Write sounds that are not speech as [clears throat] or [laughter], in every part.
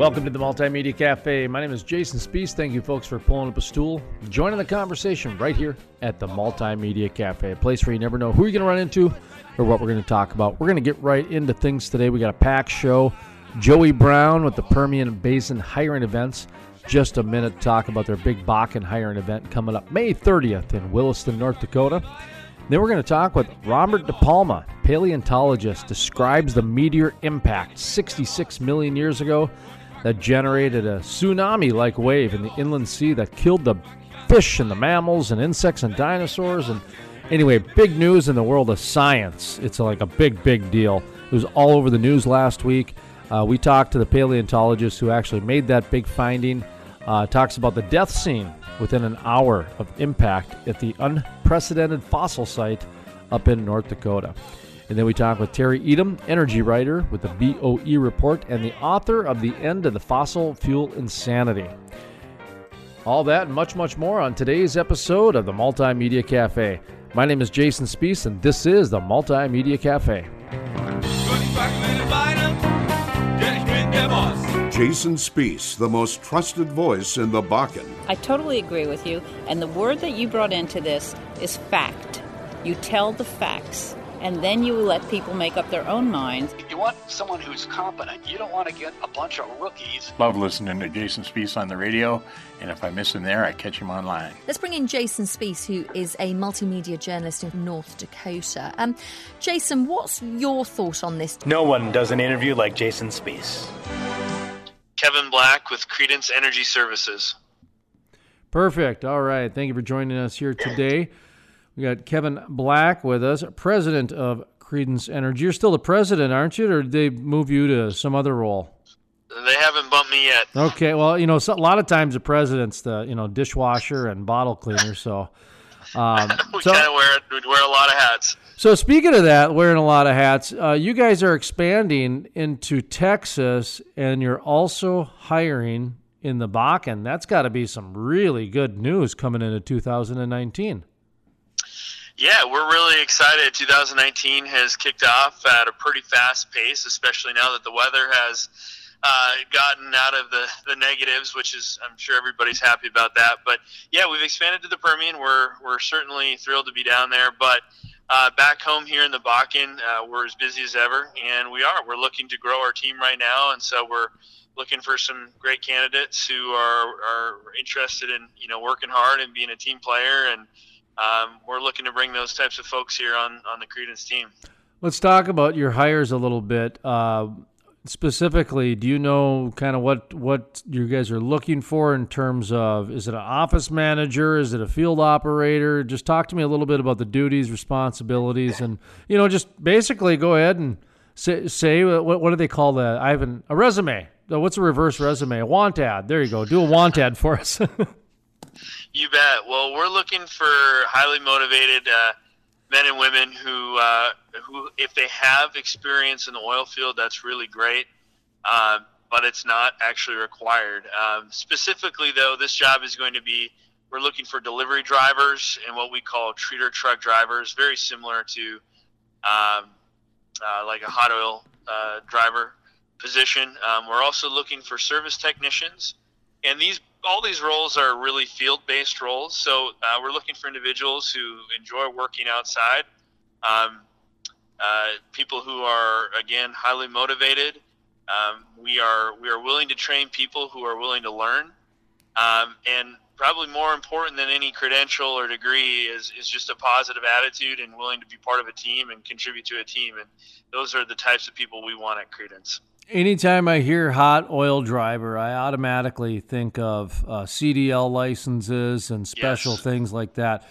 Welcome to the Multimedia Cafe. My name is Jason Spiess. Thank you, folks, for pulling up a stool, joining the conversation right here at the Multimedia Cafe, a place where you never know who you're going to run into or what we're going to talk about. We're going to get right into things today. We got a packed show. Joey Brown with the Permian Basin hiring events. Just a minute to talk about their big Bakken hiring event coming up May 30th in Williston, North Dakota. Then we're going to talk with Robert DePalma, paleontologist, describes the meteor impact 66 million years ago that generated a tsunami like wave in the inland sea that killed the fish and the mammals and insects and dinosaurs. And anyway, big news in the world of science. It's like a big, big deal. It was all over the news last week. Uh, we talked to the paleontologist who actually made that big finding. Uh, talks about the death scene within an hour of impact at the unprecedented fossil site up in North Dakota. And then we talk with Terry Etam, energy writer with the BOE report and the author of The End of the Fossil Fuel Insanity. All that and much, much more on today's episode of the Multimedia Cafe. My name is Jason Spiess, and this is the Multimedia Cafe. Jason Spiess, the most trusted voice in the Bakken. I totally agree with you. And the word that you brought into this is fact. You tell the facts and then you let people make up their own minds. You want someone who's competent. You don't want to get a bunch of rookies. Love listening to Jason Spiess on the radio, and if I miss him there, I catch him online. Let's bring in Jason Spiess, who is a multimedia journalist in North Dakota. Um, Jason, what's your thought on this? No one does an interview like Jason Spiess. Kevin Black with Credence Energy Services. Perfect. All right. Thank you for joining us here today. We got Kevin Black with us, president of Credence Energy. You're still the president, aren't you, or did they move you to some other role? They haven't bumped me yet. Okay, well, you know, a lot of times the president's the you know dishwasher and bottle cleaner. So, um, [laughs] we so, kind of wear we wear a lot of hats. So speaking of that, wearing a lot of hats, uh, you guys are expanding into Texas, and you're also hiring in the Bakken. That's got to be some really good news coming into 2019. Yeah, we're really excited. 2019 has kicked off at a pretty fast pace, especially now that the weather has uh, gotten out of the, the negatives, which is I'm sure everybody's happy about that. But yeah, we've expanded to the Permian. We're we're certainly thrilled to be down there. But uh, back home here in the Bakken, uh, we're as busy as ever, and we are. We're looking to grow our team right now, and so we're looking for some great candidates who are are interested in you know working hard and being a team player and um, we're looking to bring those types of folks here on on the Credence team. Let's talk about your hires a little bit. Uh, specifically, do you know kind of what what you guys are looking for in terms of is it an office manager, is it a field operator? Just talk to me a little bit about the duties, responsibilities, and you know, just basically go ahead and say, say what what do they call that? I haven't a resume. What's a reverse resume? A want ad. There you go. Do a want ad for us. [laughs] You bet. Well, we're looking for highly motivated uh, men and women who, uh, who, if they have experience in the oil field, that's really great. Uh, but it's not actually required. Um, specifically, though, this job is going to be we're looking for delivery drivers and what we call treater truck drivers, very similar to um, uh, like a hot oil uh, driver position. Um, we're also looking for service technicians, and these all these roles are really field based roles. So uh, we're looking for individuals who enjoy working outside, um, uh, people who are again highly motivated. Um, we are we are willing to train people who are willing to learn, um, and probably more important than any credential or degree is, is just a positive attitude and willing to be part of a team and contribute to a team. And those are the types of people we want at Credence anytime I hear hot oil driver, I automatically think of uh, CDL licenses and special yes. things like that.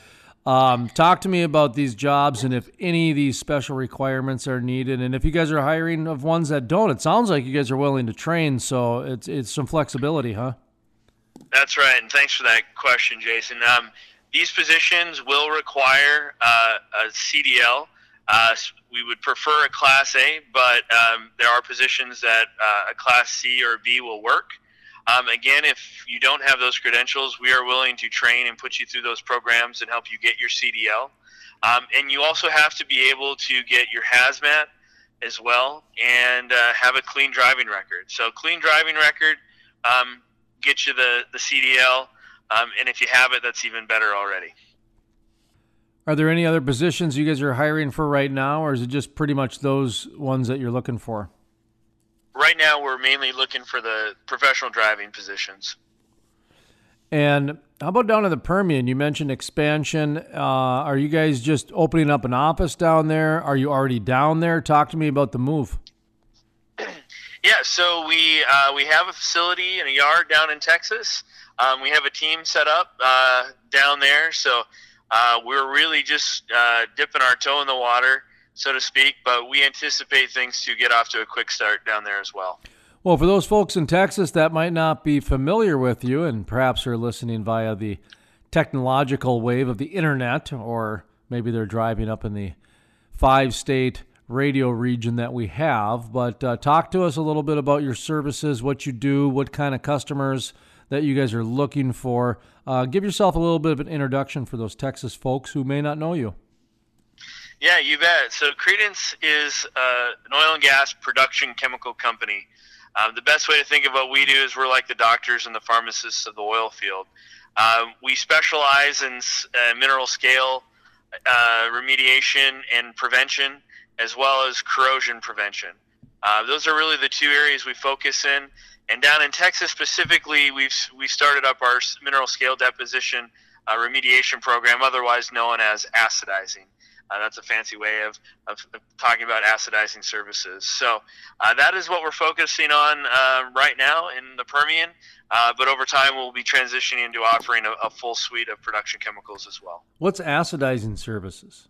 Um, talk to me about these jobs and if any of these special requirements are needed, and if you guys are hiring of ones that don't. It sounds like you guys are willing to train, so it's it's some flexibility, huh? That's right, and thanks for that question, Jason. Um, these positions will require uh, a CDL. Uh, we would prefer a Class A, but um, there are positions that uh, a Class C or B will work. Um, again, if you don't have those credentials, we are willing to train and put you through those programs and help you get your CDL. Um, and you also have to be able to get your hazmat as well and uh, have a clean driving record. So, clean driving record um, gets you the, the CDL. Um, and if you have it, that's even better already. Are there any other positions you guys are hiring for right now, or is it just pretty much those ones that you're looking for? Right now, we're mainly looking for the professional driving positions. And how about down in the Permian? You mentioned expansion. Uh, are you guys just opening up an office down there? Are you already down there? Talk to me about the move. [clears throat] Yeah, so we uh, we have a facility and a yard down in Texas. Um, we have a team set up uh, down there, so uh, we're really just uh, dipping our toe in the water, so to speak. But we anticipate things to get off to a quick start down there as well. Well, for those folks in Texas that might not be familiar with you and perhaps are listening via the technological wave of the internet, or maybe they're driving up in the five state radio region that we have. But uh, talk to us a little bit about your services, what you do, what kind of customers that you guys are looking for. Uh, give yourself a little bit of an introduction for those Texas folks who may not know you. Yeah, you bet. So Credence is uh, an oil and gas production chemical company. Um, the best way to think of what we do is we're like the doctors and the pharmacists of the oil field. Uh, we specialize in uh, mineral scale uh, remediation and prevention, as well as corrosion prevention. Uh, those are really the two areas we focus in. And down in Texas specifically, we've we started up our mineral scale deposition uh, remediation program, otherwise known as acidizing. Uh, that's a fancy way of, of, talking about acidizing services. So uh, that is what we're focusing on uh, right now in the Permian. Uh, but over time, we'll be transitioning into offering a, a, full suite of production chemicals as well. What's acidizing services?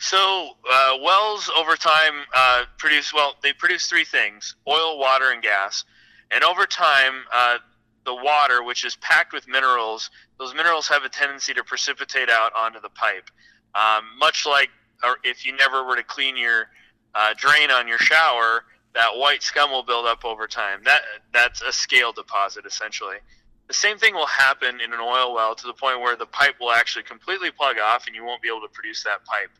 So uh, wells over time uh, produce well. They produce three things: oil, water, and gas. And over time, uh, the water, which is packed with minerals, those minerals have a tendency to precipitate out onto the pipe. Um, much like if you never were to clean your uh, drain on your shower, that white scum will build up over time. That that's a scale deposit essentially. The same thing will happen in an oil well to the point where the pipe will actually completely plug off and you won't be able to produce that pipe.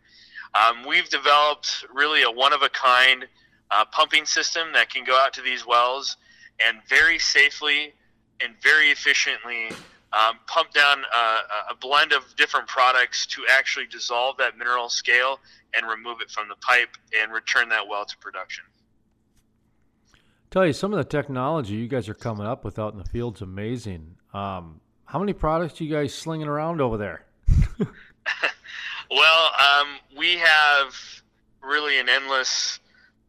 Um, we've developed really a one of a kind uh, pumping system that can go out to these wells and very safely and very efficiently um, pump down a, a, blend of different products to actually dissolve that mineral scale and remove it from the pipe and return that well to production. Tell you some of the technology you guys are coming up with out in the field's amazing. Um, how many products are you guys slinging around over there? Well, um, we have really an endless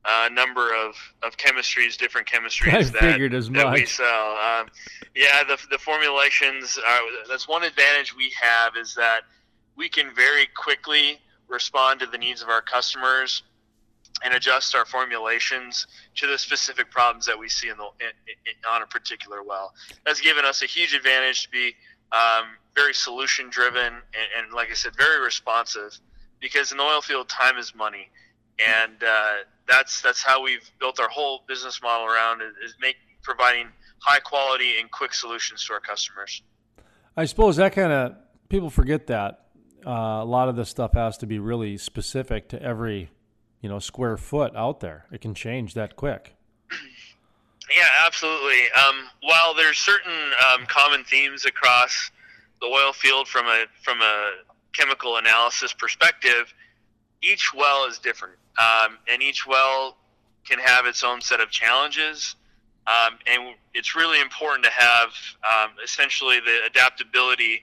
uh, number of, of chemistries, different chemistries [laughs] I that, as that much. we sell. Um, yeah, the, the formulations, are, that's one advantage we have is that we can very quickly respond to the needs of our customers and adjust our formulations to the specific problems that we see in the in, in, on a particular well. That's given us a huge advantage to be um, very solution driven and, and, like I said, very responsive because in the oil field, time is money, and uh, that's that's how we've built our whole business model around is make providing high quality and quick solutions to our customers. I suppose that kind of people forget that uh, a lot of this stuff has to be really specific to every you know square foot out there. It can change that quick. Yeah, absolutely. Um, while there's certain um, common themes across the oil field from a from a chemical analysis perspective, each well is different um, and each well can have its own set of challenges. Um, and it's really important to have um, essentially the adaptability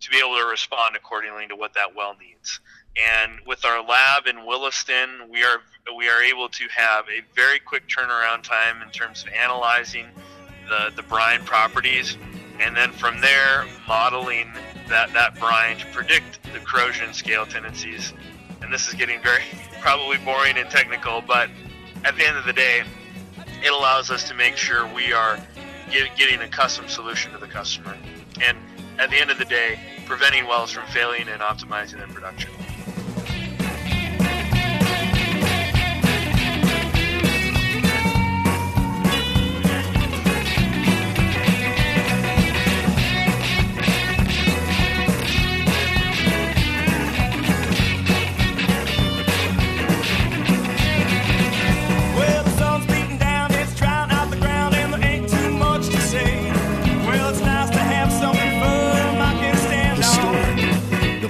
to be able to respond accordingly to what that well needs. And with our lab in Williston, we are we are able to have a very quick turnaround time in terms of analyzing the, the brine properties, and then from there modeling that, that brine to predict the corrosion scale tendencies. And this is getting very [laughs] probably boring and technical, but at the end of the day, it allows us to make sure we are get, getting a custom solution to the customer. And at the end of the day, preventing wells from failing and optimizing their production.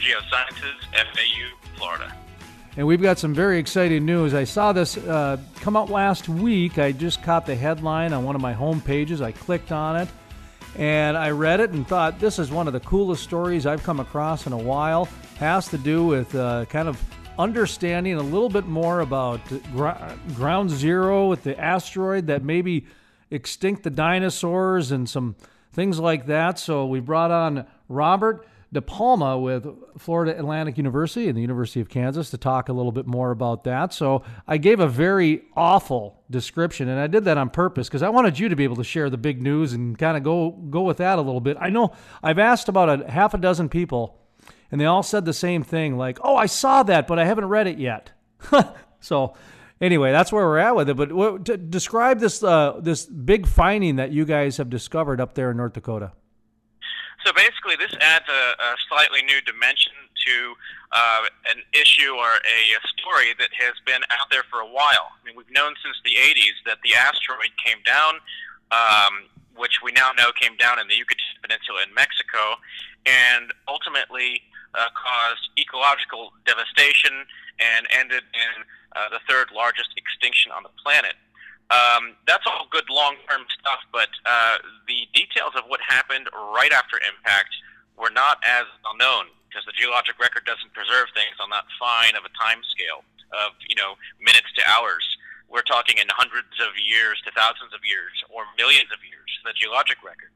Geosciences FAU, Florida. And we've got some very exciting news. I saw this uh, come out last week. I just caught the headline on one of my home pages. I clicked on it and I read it and thought this is one of the coolest stories I've come across in a while. Has to do with uh, kind of understanding a little bit more about gr- ground zero with the asteroid that maybe extinct the dinosaurs and some things like that. So we brought on Robert DePalma with Florida Atlantic University and the University of Kansas to talk a little bit more about that. So I gave a very awful description, and I did that on purpose because I wanted you to be able to share the big news and kind of go go with that a little bit. I know I've asked about a half a dozen people, and they all said the same thing, like, "Oh, I saw that, but I haven't read it yet." [laughs] so anyway, that's where we're at with it. But what, describe this uh, this big finding that you guys have discovered up there in North Dakota. So basically, this adds a, a slightly new dimension to uh, an issue or a, a story that has been out there for a while. I mean, we've known since the 80s that the asteroid came down, um, which we now know came down in the Yucatan Peninsula in Mexico, and ultimately uh, caused ecological devastation and ended in uh, the third largest extinction on the planet. Um, that's all good long term stuff, but uh, the details of what happened right after impact were not as well known because the geologic record doesn't preserve things on that fine of a time scale of you know minutes to hours. We're talking in hundreds of years to thousands of years or millions of years. The geologic record.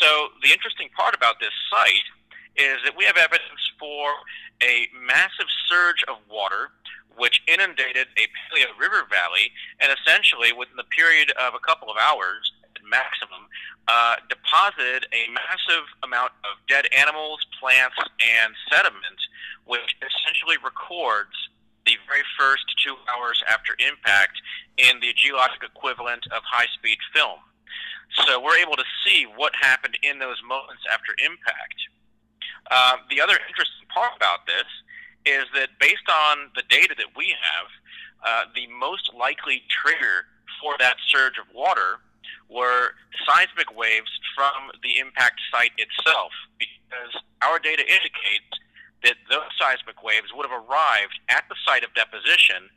So the interesting part about this site is that we have evidence for a massive surge of water which inundated a paleo river valley and essentially within the period of a couple of hours at maximum uh, deposited a massive amount of dead animals plants and sediment which essentially records the very first two hours after impact in the geologic equivalent of high speed film. So we're able to see what happened in those moments after impact. Uh, the other interesting part about this is that based on the data that we have, uh, the most likely trigger for that surge of water were seismic waves from the impact site itself, because our data indicates that those seismic waves would have arrived at the site of deposition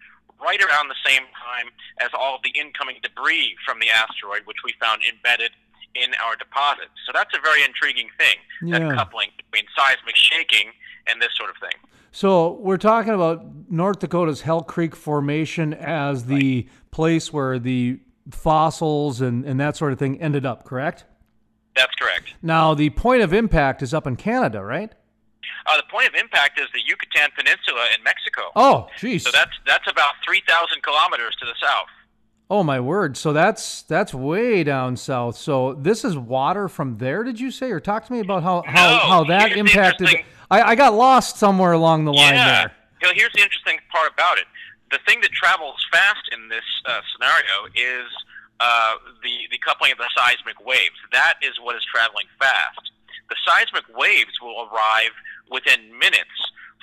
right around the same time as all of the incoming debris from the asteroid, which we found embedded in our deposits. So that's a very intriguing thing, yeah. that coupling between seismic shaking and this sort of thing. So we're talking about North Dakota's Hell Creek Formation as the right. place where the fossils and, and that sort of thing ended up, correct? That's correct. Now, the point of impact is up in Canada, right? Uh, the point of impact is the Yucatan Peninsula in Mexico. Oh, geez. So that's that's about three thousand kilometers to the south. Oh my word! So that's that's way down south. So this is water from there. Did you say, or talk to me about how how, no, how that impacted? I, I got lost somewhere along the line yeah. there. You know, here's the interesting part about it. The thing that travels fast in this uh, scenario is uh, the the coupling of the seismic waves. That is what is traveling fast. The seismic waves will arrive within minutes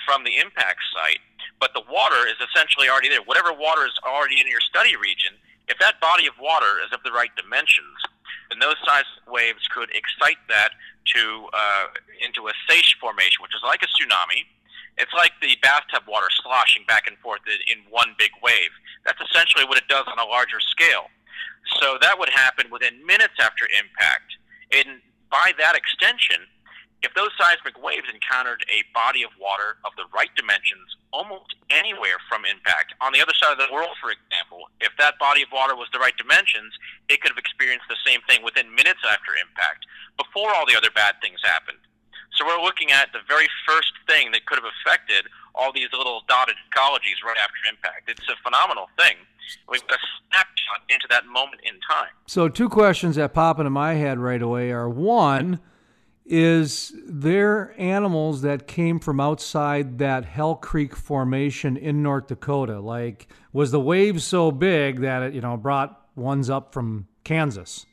from the impact site, but the water is essentially already there. Whatever water is already in your study region, if that body of water is of the right dimensions, then those seismic waves could excite that to uh, into a seiche formation, which is like a tsunami. It's like the bathtub water sloshing back and forth in one big wave. That's essentially what it does on a larger scale. So that would happen within minutes after impact. And by that extension, if those seismic waves encountered a body of water of the right dimensions almost anywhere from impact, on the other side of the world, for example, if that body of water was the right dimensions, it could have experienced the same thing within minutes after impact, before all the other bad things happened. So we're looking at the very first thing that could have affected all these little dotted ecologies right after impact. It's a phenomenal thing. We've got a snapshot into that moment in time. So, two questions that pop into my head right away are one, is there animals that came from outside that Hell Creek formation in North Dakota? Like, was the wave so big that it, you know, brought ones up from Kansas?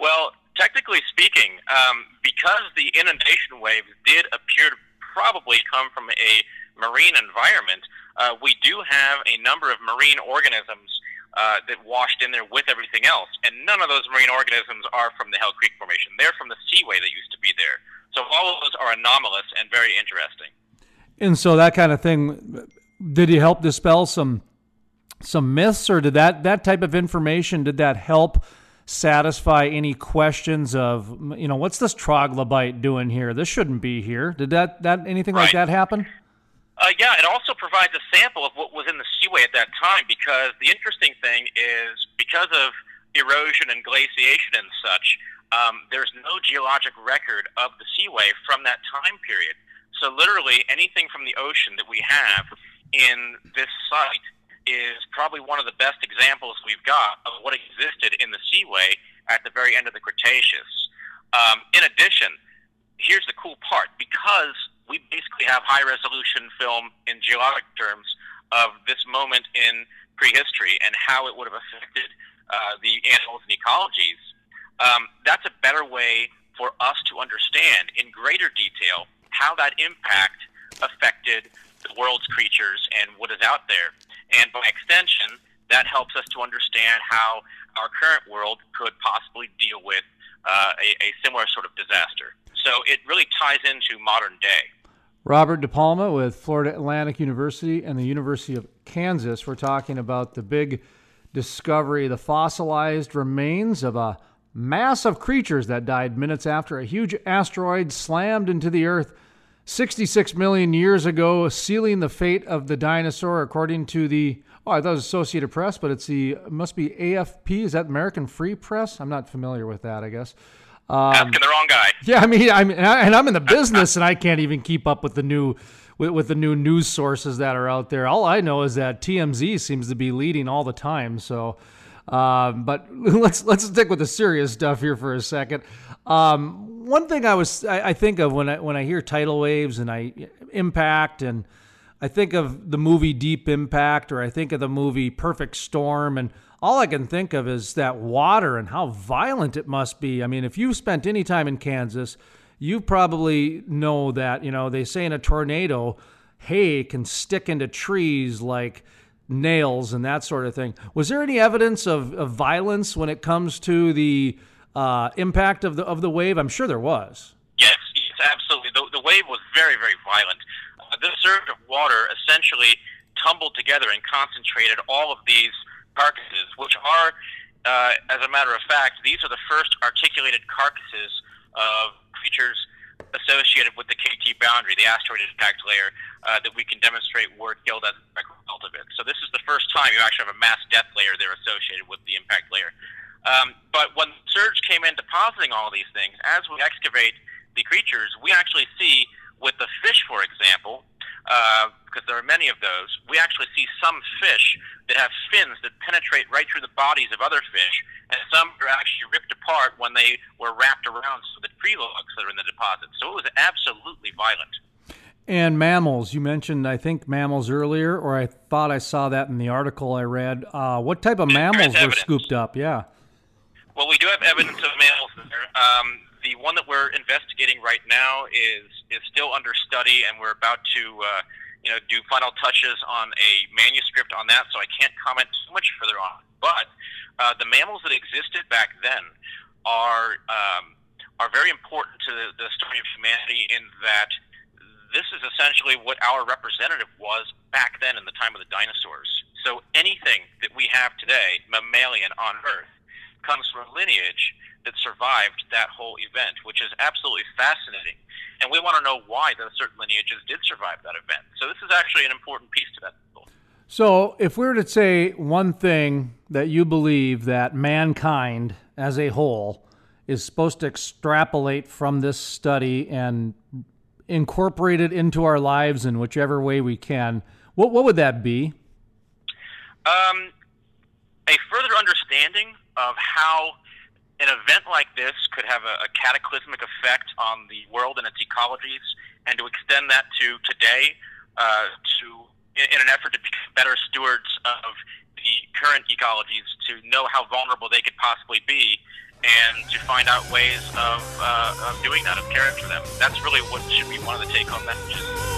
Well, technically speaking, um, because the inundation waves did appear to probably come from a marine environment, uh, we do have a number of marine organisms uh, that washed in there with everything else. And none of those marine organisms are from the Hell Creek Formation. They're from the seaway that used to be there. So all of those are anomalous and very interesting. And so that kind of thing, did he help dispel some some myths, or did that that type of information did that help satisfy any questions of you know what's this troglobite doing here? This shouldn't be here. Did that that anything right. like that happen? Uh, yeah, it also provides a sample of what was in the seaway at that time because the interesting thing is because of erosion and glaciation and such, um, there's no geologic record of the seaway from that time period. So literally anything from the ocean that we have in this site is probably one of the best examples we've got of what existed in the seaway at the very end of the Cretaceous. Um, in addition, here's the cool part because we basically have high resolution film in geologic terms of this moment in prehistory and how it would have affected uh, the animals and ecologies. Um, that's a better way for us to understand in greater detail how that impact affected the world's creatures and what is out there. And by extension, that helps us to understand how our current world could possibly deal with uh, a, a similar sort of disaster. So it really ties into modern day. Robert DePalma with Florida Atlantic University and the University of Kansas. We're talking about the big discovery, the fossilized remains of a mass of creatures that died minutes after a huge asteroid slammed into the Earth 66 million years ago, sealing the fate of the dinosaur, according to the oh, I thought it was Associated Press, but it's the must be AFP. Is that American Free Press? I'm not familiar with that. I guess. Um, Asking the wrong guy. [laughs] Yeah, I mean, I'm and I'm in the business, and I can't even keep up with the new with, with, the new news sources that are out there. All I know is that TMZ seems to be leading all the time. So, um, but [laughs] let's let's stick with the serious stuff here for a second. Um, one thing I was I, I, think of when I when I hear tidal waves and I impact and I think of the movie Deep Impact or I think of the movie Perfect Storm and all I can think of is that water and how violent it must be. I mean, if you've spent any time in Kansas, you probably know that, you know, they say in a tornado, hay can stick into trees like nails and that sort of thing. Was there any evidence of, of violence when it comes to the uh, impact of the of the wave? I'm sure there was. Yes, yes absolutely. The, the wave was very, very violent. Uh, this surge of water essentially tumbled together and concentrated all of these carcasses, which are, uh, as a matter of fact, these are the first articulated carcasses of creatures associated with the KT boundary, the asteroid impact layer, uh, that we can demonstrate were killed as a result of it. So this is the first time you actually have a mass death layer there associated with the impact layer. Um, but when surge came in depositing all these things, as we excavate the creatures, we actually see with the fish, for example, uh, because there are many of those, we actually see some fish that have fins that penetrate right through the bodies of other fish, and some are actually ripped apart when they were wrapped around some of the tree logs that are in the deposit. So it was absolutely violent. And mammals, you mentioned, I think, mammals earlier, or I thought I saw that in the article I read. Uh, what type of mammals were scooped up? Yeah. Well, we do have evidence of mammals there. Um, the one that we're investigating right now is is still under study, and we're about to uh, you know do final touches on a manuscript on that. So I can't comment too much further on. But uh, the mammals that existed back then are um, are very important to the, the story of humanity in that this is essentially what our representative was back then in the time of the dinosaurs. So anything that we have today, mammalian on Earth, comes from a lineage that survived that whole event, which is absolutely fascinating. And we want to know why those certain lineages did survive that event. So this is actually an important piece to that. So, if we were to say one thing that you believe that mankind as a whole is supposed to extrapolate from this study and incorporate it into our lives in whichever way we can, what, what would that be? Um, a further understanding of how an event like this could have a, a cataclysmic effect on the world and its ecologies, and to extend that to today, uh, to in, in an effort to be better stewards of the current ecologies, to know how vulnerable they could possibly be, and to find out ways of, uh, of doing that, of caring for them. That's really what should be one of the take home messages.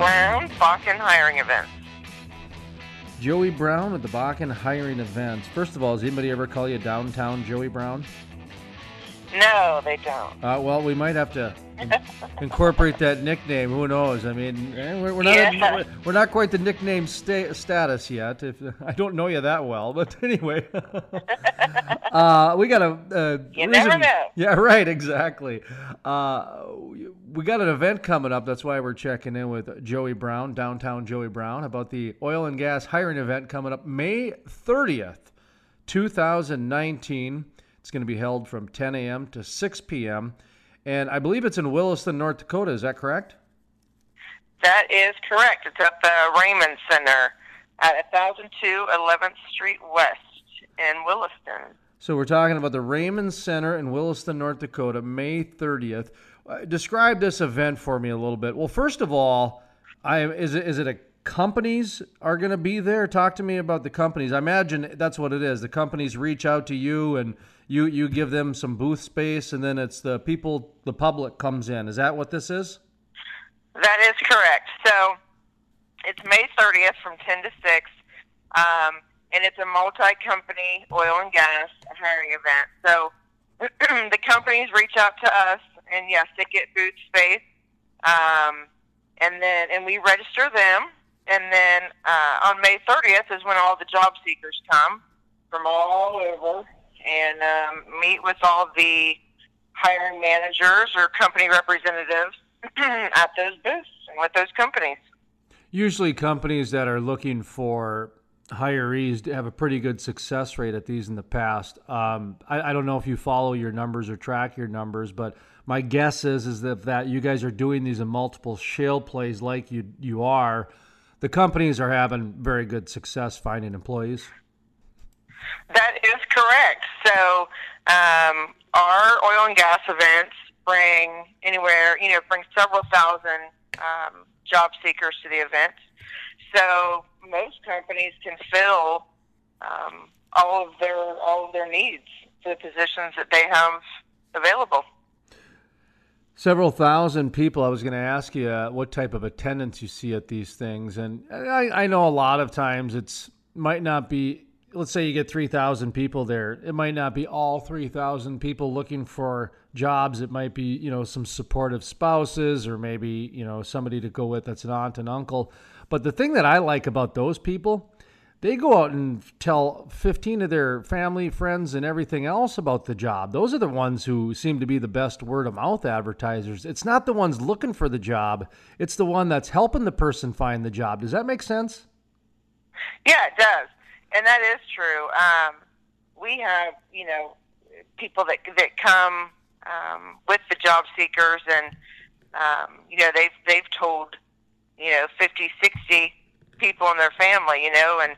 Brown, Bakken Hiring. Joey Brown with the Bakken Hiring Events. First of all, does anybody ever call you downtown Joey Brown? No, they don't. Uh, well, we might have to [laughs] incorporate that nickname. Who knows? I mean, eh, we're, we're not Yeah. we're not quite the nickname sta- status yet. If [laughs] I don't know you that well, but [laughs] anyway, uh, we got a. Uh, You never know. Yeah, right. Exactly. Uh, we got an event coming up. That's why we're checking in with Joey Brown, downtown Joey Brown, about the oil and gas hiring event coming up May thirtieth, two thousand nineteen. It's going to be held from 10 a.m. to 6 p.m. And I believe it's in Williston, North Dakota. Is that correct? That is correct. It's at the Raymond Center at 1002 11th Street West in Williston. So we're talking about the Raymond Center in Williston, North Dakota, May 30th. Uh, describe this event for me a little bit. Well, first of all, I is it is it a companies are going to be there? Talk to me about the companies. I imagine that's what it is. The companies reach out to you and you you give them some booth space, and then it's the people, the public comes in. Is that what this is? That is correct. So it's May 30th from 10 to 6, um, and it's a multi company oil and gas hiring event. So [clears throat] the companies reach out to us, and yes, they get booth space, um, and then and we register them. And then uh, on May 30th is when all the job seekers come from all over and um, meet with all the hiring managers or company representatives [clears throat] at those booths and with those companies. Usually, companies that are looking for hirees have a pretty good success rate at these in the past. Um, I, I don't know if you follow your numbers or track your numbers, but my guess is is that, that you guys are doing these in multiple shale plays like you you are. The companies are having very good success finding employees. That is correct. So um, our oil and gas events bring anywhere, you know, bring several thousand um, job seekers to the event. So most companies can fill um, all of their all of their needs for the positions that they have available. Several thousand people. I was going to ask you uh, what type of attendance you see at these things, and I, I know a lot of times it's might not be let's say you get 3,000 people there. It might not be all 3,000 people looking for jobs. It might be, you know, some supportive spouses or maybe, you know, somebody to go with that's an aunt and uncle. But the thing that I like about those people, they go out and tell 15 of their family, friends, and everything else about the job. Those are the ones who seem to be the best word of mouth advertisers. It's not the ones looking for the job, it's the one that's helping the person find the job. Does that make sense? Yeah, it does, and that is true. Um, we have, you know, people that that come um, with the job seekers, and um, you know, they've they've told, you know, 50, 60 people in their family, you know, and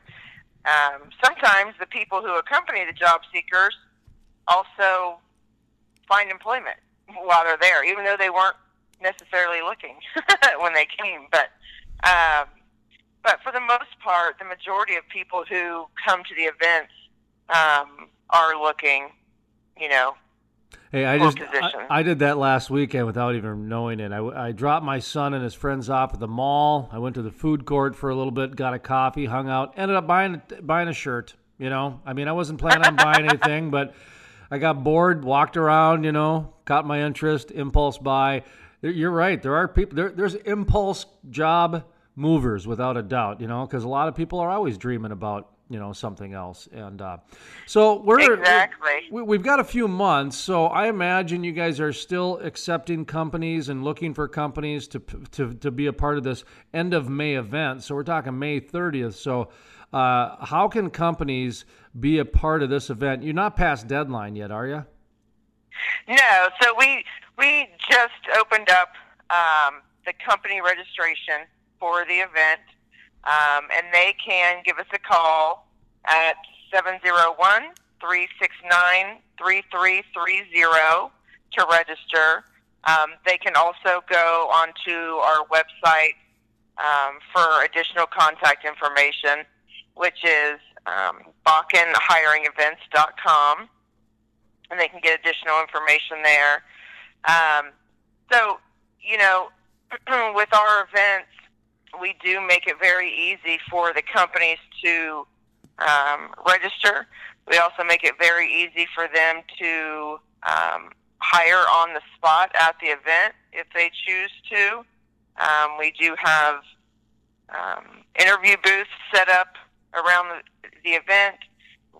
um, sometimes the people who accompany the job seekers also find employment while they're there, even though they weren't necessarily looking [laughs] when they came. But um, but for the most part, the majority of people who come to the events um, are looking, you know. Hey, I just I, I, did that last weekend without even knowing it. I, I dropped my son and his friends off at the mall. I went to the food court for a little bit, got a coffee, hung out, ended up buying buying a shirt. You know, I mean, I wasn't planning on buying anything, but I got bored, walked around. You know, caught my interest, impulse buy. You're right. There are people. There, there's impulse job movers without a doubt, you know, because a lot of people are always dreaming about you know something else. And uh, so we're exactly. we, we've got a few months so i imagine you guys are still accepting companies and looking for companies to to, to be a part of this end of may event. So we're talking may 30th so uh, how can companies be a part of this event? You're not past deadline yet are you no. So we we just opened up um, the company registration for the event, um, and they can give us a call at 701 369 3330 to register. Um, they can also go onto our website um, for additional contact information, which is um, BakkenHiringEvents.com, and they can get additional information there. Um, so, you know, [clears throat] with our events, we do make it very easy for the companies to um, register. We also make it very easy for them to um, hire on the spot at the event if they choose to. Um, we do have um, interview booths set up around the, the event.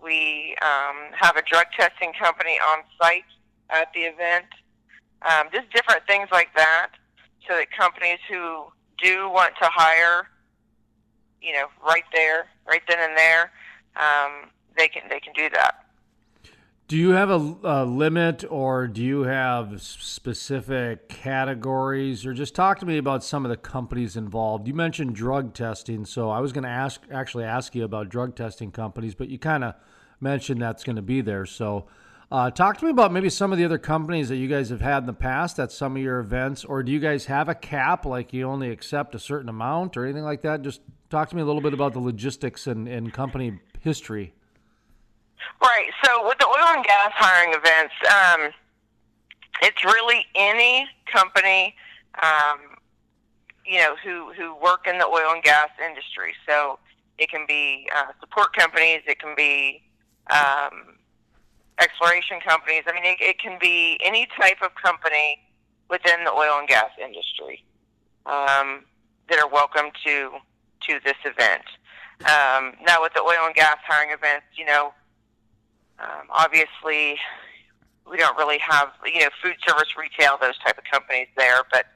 We um, have a drug testing company on site at the event. Um, just different things like that so that companies who do want to hire, you know, right there, right then and there, um, they can they can do that. Do you have a, a, limit, or do you have specific categories, or just talk to me about some of the companies involved? You mentioned drug testing, so I was going to ask actually ask you about drug testing companies, but you kind of mentioned that's going to be there. So, uh, talk to me about maybe some of the other companies that you guys have had in the past at some of your events, or do you guys have a cap, like you only accept a certain amount or anything like that? Just talk to me a little bit about the logistics and, and company history. Right. So with the oil and gas hiring events, um, it's really any company, um, you know, who who work in the oil and gas industry. So it can be uh, support companies, it can be um, exploration companies. I mean, it, it can be any type of company within the oil and gas industry um, that are welcome to to this event. Um, now, with the oil and gas hiring events, you know, um, obviously we don't really have you know food service, retail, those type of companies there, but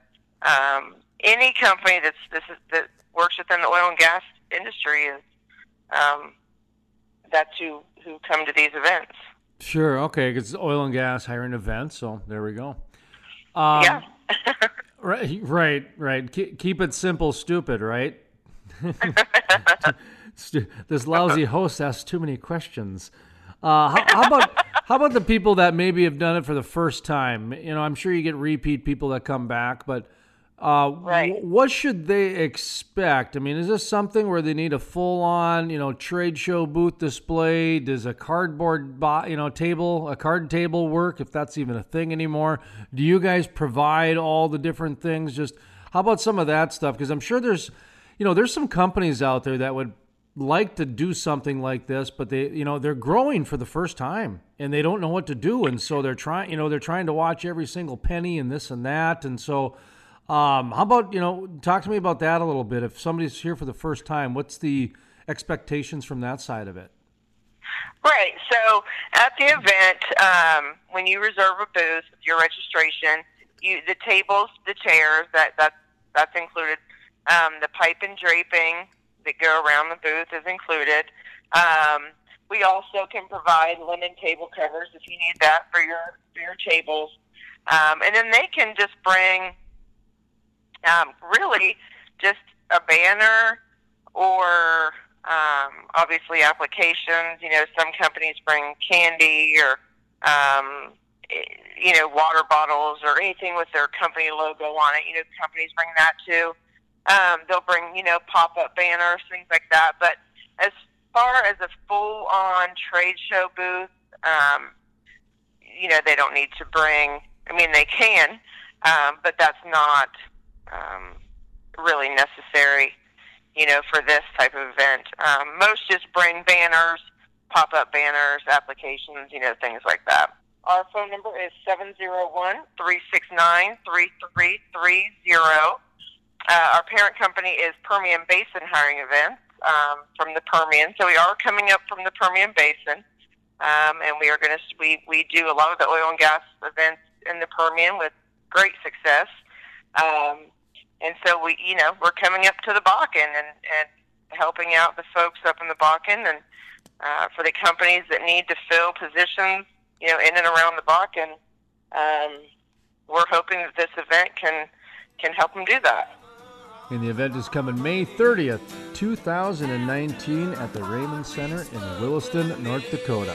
um, any company that's this is, that works within the oil and gas industry is um, that's who who come to these events. Sure. Okay. Because oil and gas hiring events. So there we go. Um, yeah. [laughs] right. Right. Right. Keep it simple. Stupid. Right. [laughs] [laughs] this lousy host asks too many questions. Uh, how, how, about how about the people that maybe have done it for the first time? You know, I'm sure you get repeat people that come back, but uh, right. What should they expect? I mean, is this something where they need a full-on, you know, trade show booth display? Does a cardboard, bo- you know, table, a card table work if that's even a thing anymore? Do you guys provide all the different things? Just how about some of that stuff? Because I'm sure there's, you know, there's some companies out there that would like to do something like this, but they, you know, they're growing for the first time and they don't know what to do, and so they're trying, you know, they're trying to watch every single penny and this and that, and so. Um, how about you know talk to me about that a little bit? If somebody's here for the first time, what's the expectations from that side of it? Right. So at the event, um, when you reserve a booth with your registration, you the tables, the chairs that that that's included. Um, the pipe and draping that go around the booth is included. Um, we also can provide linen table covers if you need that for your for your tables, um, and then they can just bring um, really just a banner or um, obviously applications. You know, some companies bring candy or um, you know water bottles or anything with their company logo on it. You know, companies bring that too. Um, they'll bring you know pop up banners, things like that. But as far as a full on trade show booth, um, you know, they don't need to bring. I mean, they can, um, but that's not um, really necessary, you know, for this type of event. Um, most just bring banners, pop up banners, applications, you know, things like that. Our phone number is 701 369 3330. Uh, our parent company is Permian Basin Hiring Events um, from the Permian. So we are coming up from the Permian Basin. Um, and we are going to, we, we do a lot of the oil and gas events in the Permian with great success. Um, and so we, you know, we're coming up to the Bakken and, and helping out the folks up in the Bakken and uh, for the companies that need to fill positions, you know, in and around the Bakken. Um, we're hoping that this event can can help them do that. And the event is coming May 30th, 2019 at the Raymond Center in Williston, North Dakota.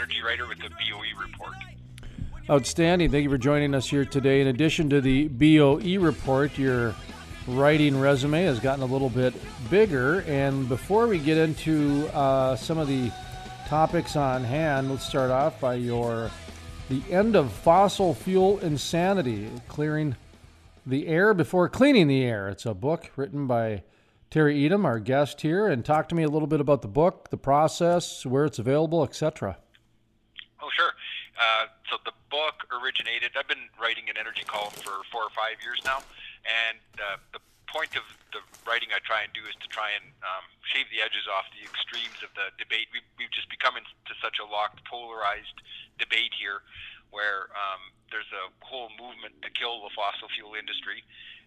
Energy writer with the BOE report. Outstanding. Thank you for joining us here today. In addition to the BOE report, your writing resume has gotten a little bit bigger. And before we get into uh, some of the topics on hand, let's start off by your The End of Fossil Fuel Insanity Clearing the Air Before Cleaning the Air. It's a book written by Terry Etam, our guest here. And talk to me a little bit about the book, the process, where it's available, etc. Oh, sure. Uh, so the book originated. I've been writing an energy column for four or five years now, and uh, the point of the writing I try and do is to try and um, shave the edges off the extremes of the debate. We've, we've just become into such a locked, polarized debate here, where um, there's a whole movement to kill the fossil fuel industry,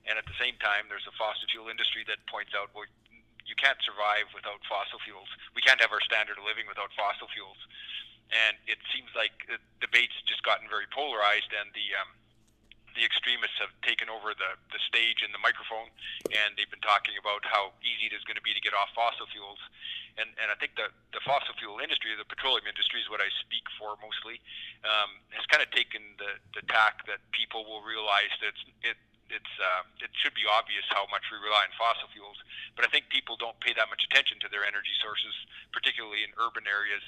and at the same time, there's a fossil fuel industry that points out, well, you can't survive without fossil fuels. We can't have our standard of living without fossil fuels and it seems like the debate's just gotten very polarized, and the um, the extremists have taken over the the stage and the microphone, and they've been talking about how easy it is going to be to get off fossil fuels, and and I think the the fossil fuel industry, the petroleum industry, is what I speak for mostly, um, has kind of taken the the tack that people will realize that it's, it it's uh, it should be obvious how much we rely on fossil fuels, but I think people don't pay that much attention to their energy sources, particularly in urban areas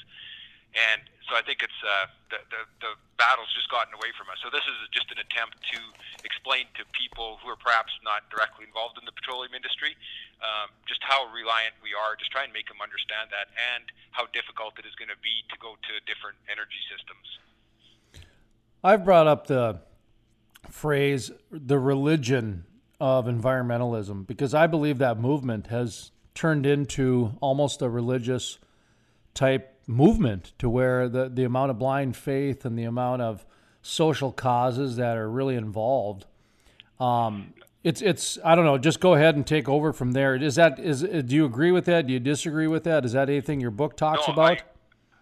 and so I think it's uh, the, the the battle's just gotten away from us. So this is just an attempt to explain to people who are perhaps not directly involved in the petroleum industry um, just how reliant we are. Just try and make them understand that, and how difficult it is going to be to go to different energy systems. I've brought up the phrase "the religion of environmentalism" because I believe that movement has turned into almost a religious type movement to where the, the amount of blind faith and the amount of social causes that are really involved. Um, it's it's I don't know. Just go ahead and take over from there. Is that is do you agree with that? Do you disagree with that? Is that anything your book talks no, about?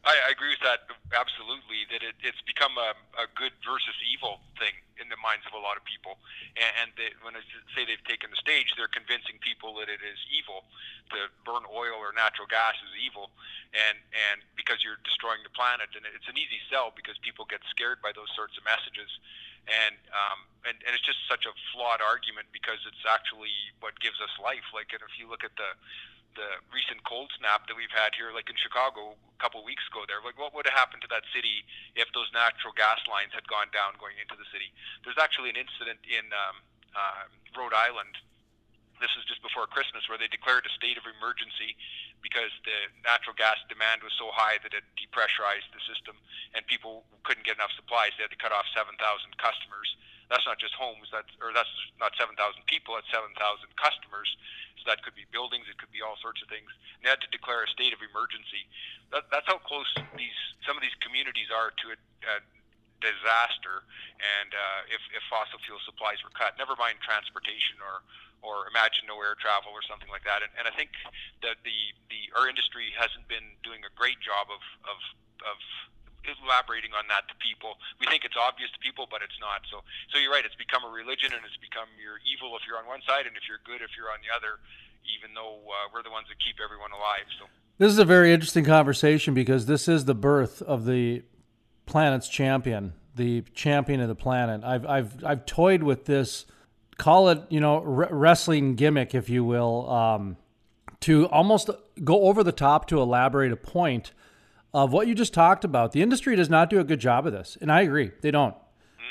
I, I agree with that absolutely. That it, it's become a, a good versus evil thing in the minds of a lot of people. And, and they, when I say they've taken the stage, they're convincing people that it is evil to burn oil or natural gas is evil, and and because you're destroying the planet. And it's an easy sell because people get scared by those sorts of messages. And um, and and it's just such a flawed argument because it's actually what gives us life. Like, and if you look at the the recent cold snap that we've had here, like in Chicago a couple of weeks ago, there, like what would have happened to that city if those natural gas lines had gone down going into the city? There's actually an incident in um, uh, Rhode Island. This is just before Christmas, where they declared a state of emergency because the natural gas demand was so high that it depressurized the system, and people couldn't get enough supplies. They had to cut off 7,000 customers that's not just homes. That's or that's not 7,000 people. That's 7,000 customers. So that could be buildings. It could be all sorts of things. And they had to declare a state of emergency. That, that's how close these some of these communities are to a, a disaster. And uh, if, if fossil fuel supplies were cut, never mind transportation or or imagine no air travel or something like that. And, and I think that the, the our industry hasn't been doing a great job of of, of elaborating on that to people. We think it's obvious to people, but it's not. So, so you're right. It's become a religion, and it's become you're evil if you're on one side, and if you're good if you're on the other. Even though uh, we're the ones that keep everyone alive. So this is a very interesting conversation because this is the birth of the planet's champion, the champion of the planet. I've I've I've toyed with this. Call it, you know, wrestling gimmick, if you will, um, to almost go over the top to elaborate a point of what you just talked about. The industry does not do a good job of this, and I agree, they don't.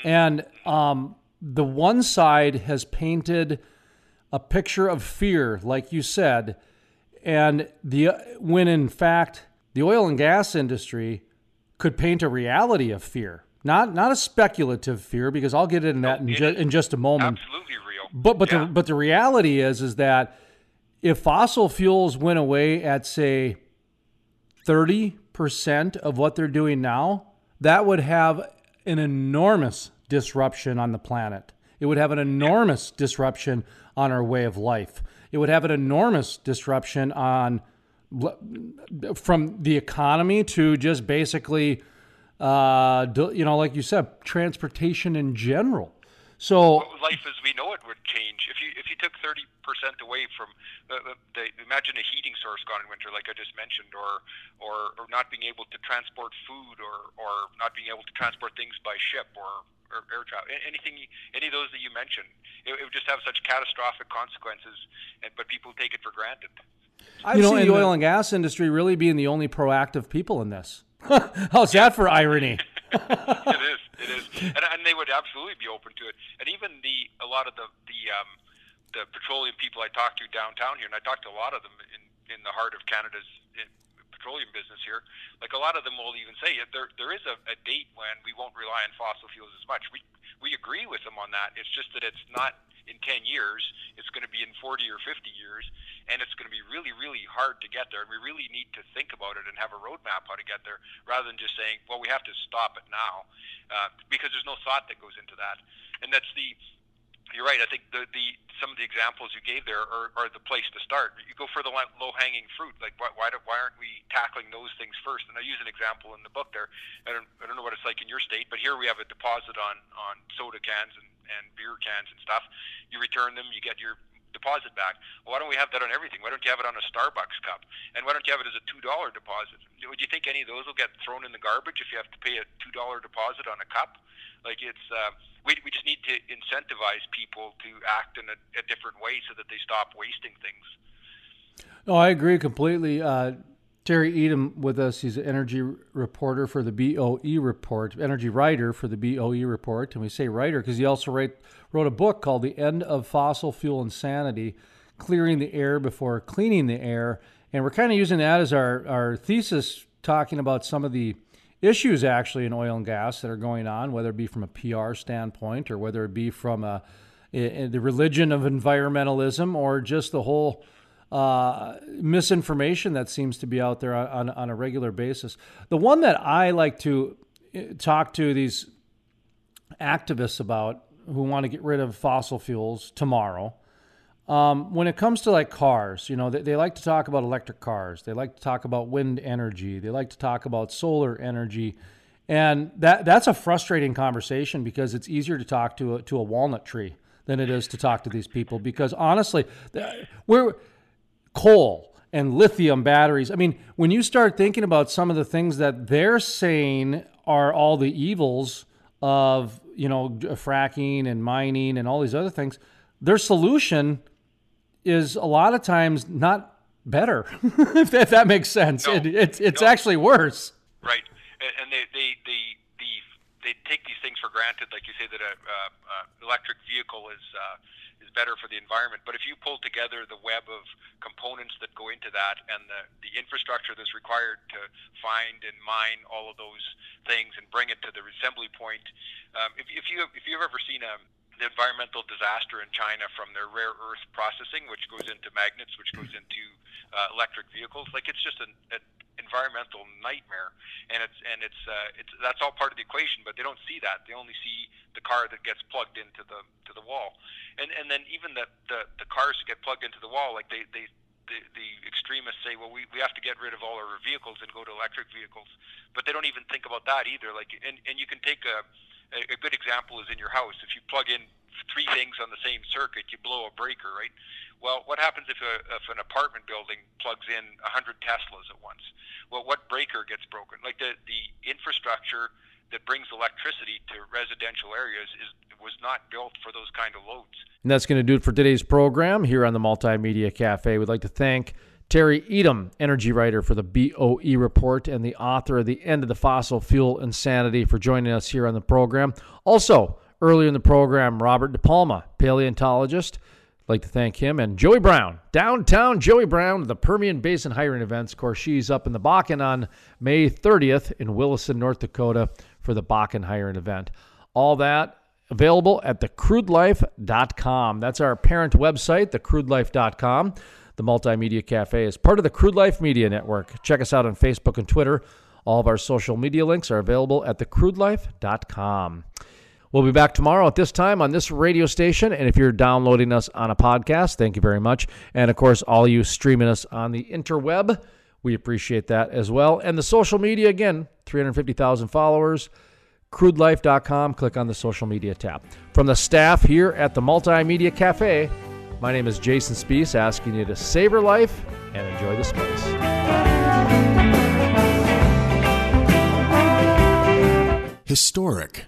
And um, the one side has painted a picture of fear, like you said, and the when in fact the oil and gas industry could paint a reality of fear, not not a speculative fear, because I'll get into that in, ju- in just a moment. Absolutely real. But but yeah. the but the reality is is that if fossil fuels went away at say 30% of what they're doing now, that would have an enormous disruption on the planet. It would have an enormous disruption on our way of life. It would have an enormous disruption on from the economy to just basically, uh, you know, like you said, transportation in general. So life as we know it would change if you if you took thirty percent away from the, the, imagine a heating source gone in winter, like I just mentioned, or or or not being able to transport food, or or not being able to transport things by ship, or or air travel, anything, any of those that you mentioned, it, it would just have such catastrophic consequences, and, but people take it for granted. I you know, see the oil and gas industry really being the only proactive people in this. [laughs] How's that for irony? [laughs] it is. It is, and, and they would absolutely be open to it. And even the a lot of the the um, the petroleum people I talked to downtown here, and I talked to a lot of them in in the heart of Canada's in, petroleum business here. Like a lot of them will even say there there is a, a date when we won't rely on fossil fuels as much. We we agree with them on that. It's just that it's not in 10 years. It's going to be in 40 or 50 years, and it's going to be really, really hard to get there. And we really need to think about it and have a roadmap how to get there, rather than just saying, "Well, we have to stop it now," uh, because there's no thought that goes into that. And that's the you're right. I think the, the some of the examples you gave there are, are the place to start. You go for the low hanging fruit. Like why why, do, why aren't we tackling those things first? And I use an example in the book there. I don't I don't know what it's like in your state, but here we have a deposit on on soda cans and, and beer cans and stuff. You return them, you get your deposit back. Well, why don't we have that on everything? Why don't you have it on a Starbucks cup? And why don't you have it as a two dollar deposit? Would you think any of those will get thrown in the garbage if you have to pay a two dollar deposit on a cup? Like it's. Uh, we, we just need to incentivize people to act in a, a different way so that they stop wasting things. No, I agree completely. Uh, Terry Etam with us. He's an energy reporter for the BOE Report, energy writer for the BOE Report. And we say writer because he also write, wrote a book called The End of Fossil Fuel Insanity Clearing the Air Before Cleaning the Air. And we're kind of using that as our, our thesis, talking about some of the issues actually in oil and gas that are going on, whether it be from a PR standpoint or whether it be from a, a the religion of environmentalism or just the whole uh, misinformation that seems to be out there on, on a regular basis. The one that I like to uh, talk to these activists about who want to get rid of fossil fuels tomorrow. Um, when it comes to like cars, you know, they, they like to talk about electric cars. They like to talk about wind energy. They like to talk about solar energy. And that that's a frustrating conversation because it's easier to talk to a, to a walnut tree than it is to talk to these people because honestly, we're coal and lithium batteries. I mean, when you start thinking about some of the things that they're saying are all the evils of, you know, fracking and mining and all these other things, their solution is a lot of times not better, [laughs] if, that, if that makes sense. No, it, it's it's no. actually worse. Right, and they, they, they, the, they take these things for granted, like you say that a, a, a electric vehicle is uh, is better for the environment. But if you pull together the web of components that go into that and the, the infrastructure that's required to find and mine all of those things and bring it to the assembly point, um, if, if you if you've ever seen a the environmental disaster in China from their rare earth processing, which goes into magnets, which goes into uh, electric vehicles. Like it's just an, an environmental nightmare, and it's and it's uh, it's that's all part of the equation. But they don't see that. They only see the car that gets plugged into the to the wall and and then even the the, the cars get plugged into the wall, like they they the, the extremists say, well, we, we have to get rid of all our vehicles and go to electric vehicles, but they don't even think about that either. Like, and, and you can take a, a good example is in your house. If you plug in three things on the same circuit, you blow a breaker, right? Well, what happens if, a, if an apartment building plugs in 100 Teslas at once? Well, what breaker gets broken? Like the, the infrastructure that brings electricity to residential areas is was not built for those kind of loads. And that's going to do it for today's program here on the Multimedia Cafe. We'd like to thank Terry Etam, energy writer for the BOE report and the author of The End of the Fossil Fuel Insanity, for joining us here on the program. Also, earlier in the program, Robert DePalma, paleontologist. I'd like to thank him and Joey Brown, downtown Joey Brown, the Permian Basin hiring events. Of course, she's up in the Bakken on May 30th in Williston, North Dakota for the Bakken hiring event. All that available at thecrudelife.com. That's our parent website, thecrudelife.com. The Multimedia Cafe is part of the Crude Life Media Network. Check us out on Facebook and Twitter. All of our social media links are available at thecrudelife.com. We'll be back tomorrow at this time on this radio station. And if you're downloading us on a podcast, thank you very much. And of course, all you streaming us on the interweb, we appreciate that as well. And the social media, again, 350,000 followers. CrudeLife.com, click on the social media tab. From the staff here at the Multimedia Cafe, my name is Jason Spiess, asking you to savor life and enjoy the space. Historic.